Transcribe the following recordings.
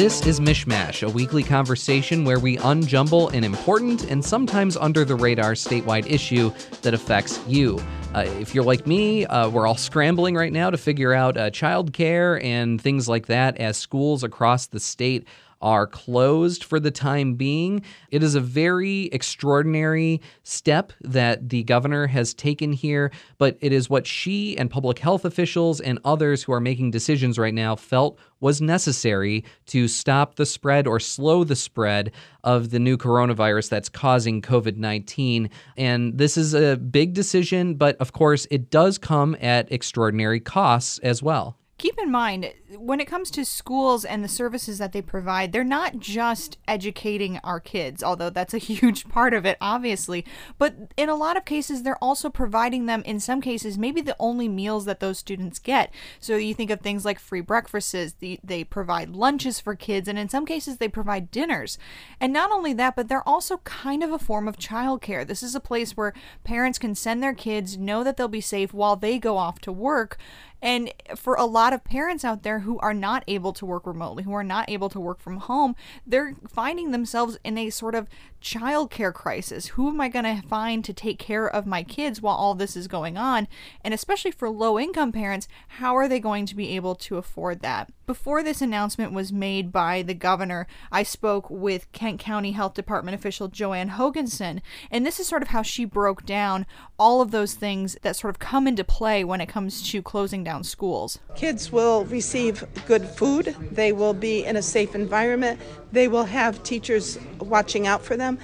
This is MichMash, a weekly conversation where we unjumble an important and sometimes under the radar statewide issue that affects you. Uh, if you're like me, uh, we're all scrambling right now to figure out uh, childcare and things like that as schools across the state are closed for the time being. It is a very extraordinary step that the governor has taken here, but it is what she and public health officials and others who are making decisions right now felt was necessary to stop the spread or slow the spread of the new coronavirus that's causing COVID 19. And this is a big decision, but of course, it does come at extraordinary costs as well keep in mind when it comes to schools and the services that they provide, they're not just educating our kids, although that's a huge part of it, obviously. But in a lot of cases, they're also providing them, in some cases, maybe the only meals that those students get. So you think of things like free breakfasts, the, they provide lunches for kids, and in some cases, they provide dinners. And not only that, but they're also kind of a form of childcare. This is a place where parents can send their kids, know that they'll be safe while they go off to work and for a lot of parents out there who are not able to work remotely, who are not able to work from home, they're finding themselves in a sort of childcare crisis. Who am I going to find to take care of my kids while all this is going on? And especially for low income parents, how are they going to be able to afford that? Before this announcement was made by the governor, I spoke with Kent County Health Department official Joanne Hoganson, and this is sort of how she broke down all of those things that sort of come into play when it comes to closing down schools. Kids will receive good food, they will be in a safe environment, they will have teachers watching out for them.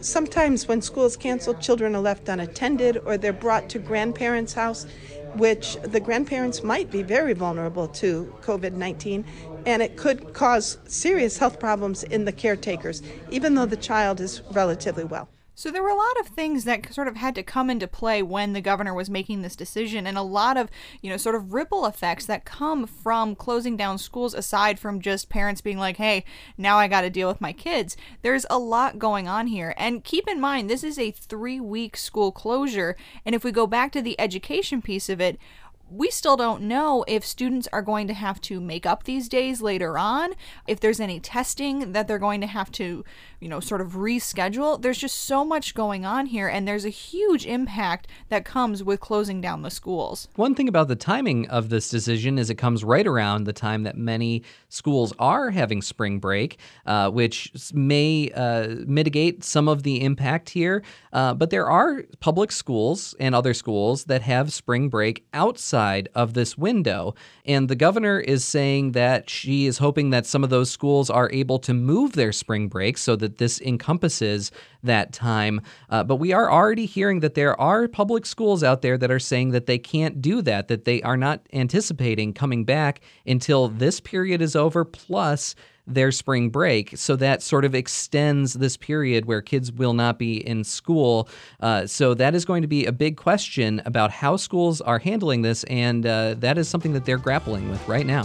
Sometimes when schools cancel, children are left unattended or they're brought to grandparents' house which the grandparents might be very vulnerable to COVID 19, and it could cause serious health problems in the caretakers, even though the child is relatively well. So there were a lot of things that sort of had to come into play when the governor was making this decision, and a lot of, you know, sort of ripple effects that come from closing down schools aside from just parents being like, hey, now I got to deal with my kids. There's a lot going on here. And keep in mind, this is a three week school closure. And if we go back to the education piece of it, we still don't know if students are going to have to make up these days later on, if there's any testing that they're going to have to, you know, sort of reschedule. There's just so much going on here, and there's a huge impact that comes with closing down the schools. One thing about the timing of this decision is it comes right around the time that many schools are having spring break, uh, which may uh, mitigate some of the impact here. Uh, but there are public schools and other schools that have spring break outside outside of this window. And the governor is saying that she is hoping that some of those schools are able to move their spring break so that this encompasses that time. Uh, but we are already hearing that there are public schools out there that are saying that they can't do that, that they are not anticipating coming back until this period is over, plus their spring break. So that sort of extends this period where kids will not be in school. Uh, so that is going to be a big question about how schools are handling this, and uh, that is something that they're grappling with right now.